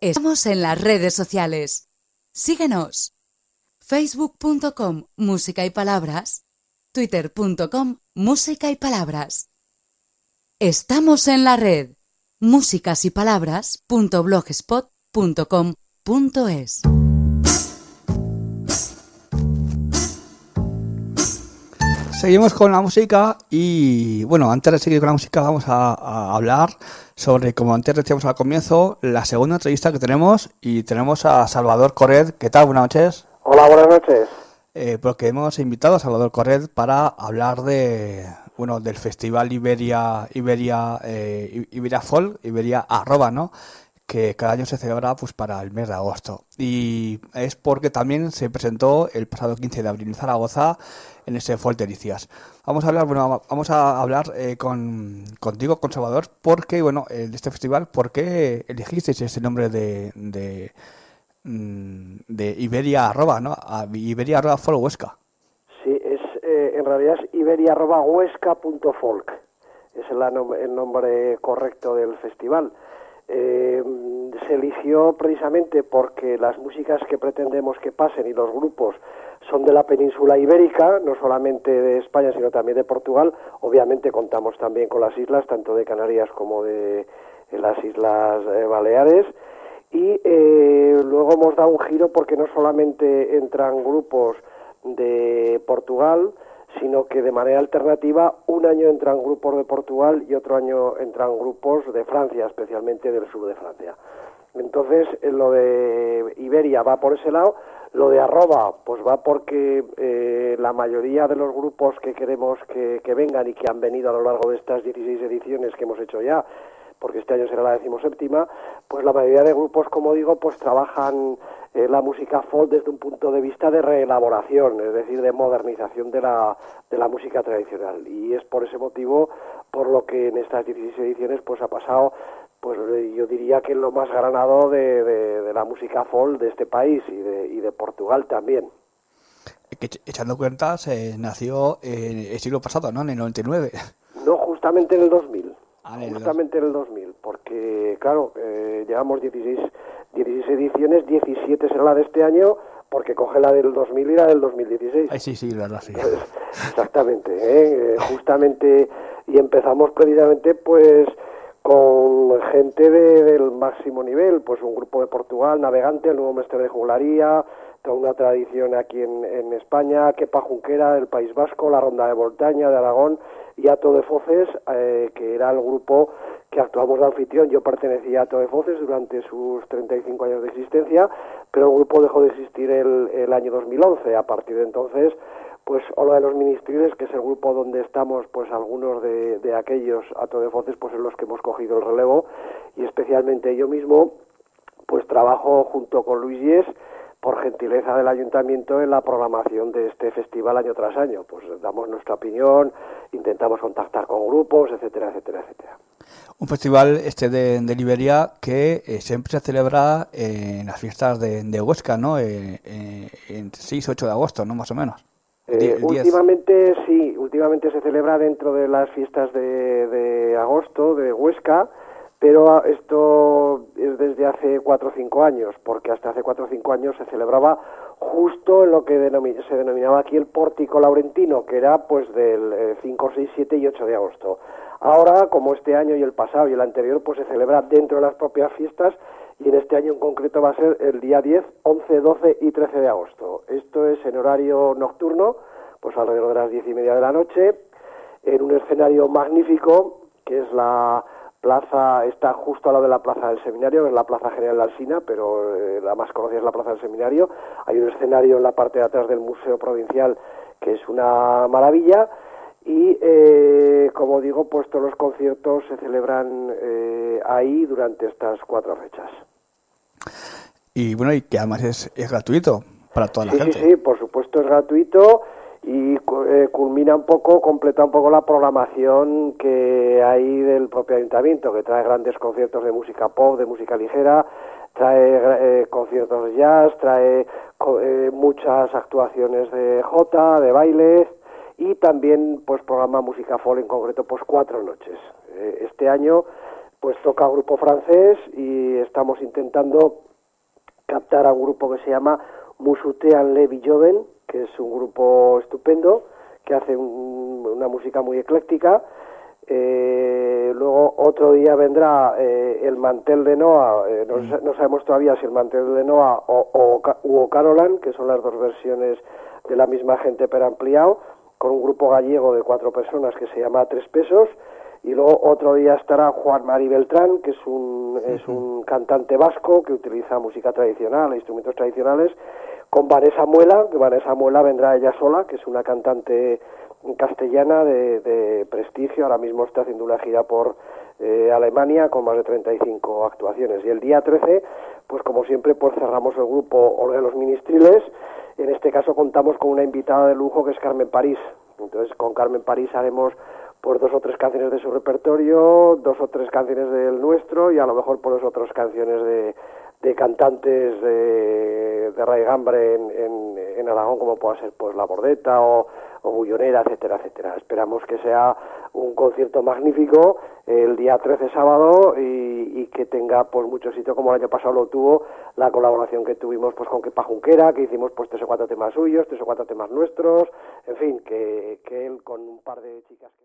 Estamos en las redes sociales. Síguenos. Facebook.com Música y Palabras. Twitter.com Música y Palabras. Estamos en la red. músicasypalabras.blogspot.com.es. Seguimos con la música y bueno, antes de seguir con la música vamos a, a hablar sobre, como antes decíamos al comienzo, la segunda entrevista que tenemos y tenemos a Salvador Corred. ¿Qué tal? Buenas noches. Hola, buenas noches. Eh, porque hemos invitado a Salvador Corred para hablar de bueno del festival Iberia Iberia eh, Iberia Folk, Iberia Arroba, ¿no? Que cada año se celebra pues para el mes de agosto y es porque también se presentó el pasado 15 de abril en Zaragoza en ese Folk Delicias. Vamos a hablar, bueno, vamos a hablar eh, con, contigo, con Salvador, porque, bueno, de este festival, ¿por qué elegisteis ese nombre de, de, mm, Iberia arroba, ¿no? Iberia arroba folk Huesca. Sí, es, eh, en realidad es iberia arroba huesca.folk. Es el, el nombre correcto del festival. Eh, se eligió precisamente porque las músicas que pretendemos que pasen y los grupos son de la península ibérica, no solamente de España, sino también de Portugal. Obviamente contamos también con las islas, tanto de Canarias como de, las Islas eh, Baleares. Y eh, luego hemos dado un giro porque no solamente entran grupos de Portugal, sino que de manera alternativa un año entran grupos de Portugal y otro año entran grupos de Francia, especialmente del sur de Francia. Entonces, eh, lo de Iberia va por ese lado, lo de arroba, pues va porque eh, la mayoría de los grupos que queremos que, que, vengan y que han venido a lo largo de estas 16 ediciones que hemos hecho ya, porque este año será la decimoséptima, pues la mayoría de grupos, como digo, pues trabajan eh, la música folk desde un punto de vista de reelaboración, es decir, de modernización de la, de la música tradicional. Y es por ese motivo por lo que en estas 16 ediciones pues ha pasado pues yo diría que lo más granado de, de, la música folk de este país y de, y de Portugal también. echando cuentas, eh, nació en el siglo pasado, ¿no? En el 99. No, justamente en el 2000. Justamente en el 2000, porque claro, eh, llevamos 16, 16 ediciones, 17 será la de este año, porque coge la del 2000 y la del 2016. Ay, sí, sí, verdad, sí. Exactamente, ¿eh? Eh, justamente, y empezamos precisamente pues con gente del máximo nivel, pues un grupo de Portugal, Navegante, el nuevo mestre de juglaría, toda una tradición aquí en, en España, Kepa Junquera del País Vasco, la Ronda de Voltaña de Aragón y Ato de Foces, eh, que era el grupo que actuamos de anfitrión. Yo pertenecía a Ato de Foces durante sus 35 años de existencia, pero el grupo dejó de existir el, el año 2011. A partir de entonces, pues Ola de los Ministriles, que es el grupo donde estamos, pues algunos de, aquellos Ato de Foces, pues en los que hemos cogido el relevo, y especialmente yo mismo, pues trabajo junto con Luis Yes, por gentileza del ayuntamiento en la programación de este festival año tras año. Pues damos nuestra opinión, intentamos contactar con grupos, etcétera, etcétera, etcétera. Un festival este de, de Liberia que eh, siempre se celebra en las fiestas de, de Huesca, ¿no? Eh, eh, en 6 8 de agosto, ¿no? Más o menos. Eh, últimamente sí, últimamente se celebra dentro de las fiestas de, de agosto de Huesca pero esto es desde hace cuatro o cinco años, porque hasta hace cuatro o cinco años se celebraba justo en lo que se denominaba aquí el pórtico laurentino, que era pues del 5, 6, 7 y 8 de agosto. Ahora, como este año y el pasado y el anterior, pues se celebra dentro de las propias fiestas y en este año en concreto va a ser el día 10, 11, 12 y 13 de agosto. Esto es en horario nocturno, pues alrededor de las diez y media de la noche, en un escenario magnífico, que es la plaza está justo al lado de la plaza del seminario, que es la plaza general de Alsina, pero eh, la más conocida es la plaza del seminario. Hay un escenario en la parte de atrás del Museo Provincial que es una maravilla. Y eh, como digo, pues todos los conciertos se celebran eh, ahí durante estas cuatro fechas. Y bueno, y que además es, es gratuito para toda la gente. Sí, sí, por supuesto es gratuito y eh, culmina un poco, completa un poco la programación que hay del propio ayuntamiento, que trae grandes conciertos de música pop, de música ligera, trae eh, conciertos de jazz, trae eh, muchas actuaciones de jota, de baile y también pues programa música folk en concreto pues cuatro noches. este año pues toca grupo francés y estamos intentando captar a un grupo que se llama Musutean Levi Joven, que es un grupo estupendo, que hace una música muy ecléctica. Eh, luego otro día vendrá eh, el mantel de Noah, eh, mm. no, sabemos todavía si el mantel de Noah o, o, o Carolan, que son las dos versiones de la misma gente pero ampliado, con un grupo gallego de cuatro personas que se llama Tres Pesos. Y luego otro día estará Juan Mari Beltrán, que es un, es un cantante vasco que utiliza música tradicional, instrumentos tradicionales, con Vanessa Muela, que Vanessa Muela vendrá ella sola, que es una cantante castellana de, prestigio, ahora mismo está haciendo una gira por eh, Alemania con más de 35 actuaciones. Y el día 13, pues como siempre, pues cerramos el grupo los Ministriles, en este caso contamos con una invitada de lujo que es Carmen París. Entonces con Carmen París haremos por dos o tres canciones de su repertorio, dos o tres canciones del nuestro y a lo mejor por dos o tres canciones de, de cantantes de, de raigambre en, en, en, Aragón, como pueda ser pues La Bordeta o, o Bullonera, etcétera, etcétera. Esperamos que sea un concierto magnífico el día 13 sábado y, y, que tenga pues mucho sitio como el año pasado lo tuvo la colaboración que tuvimos pues con Kepa Junquera, que hicimos pues tres o cuatro temas suyos, tres o cuatro temas nuestros, en fin, que, que él con un par de chicas que...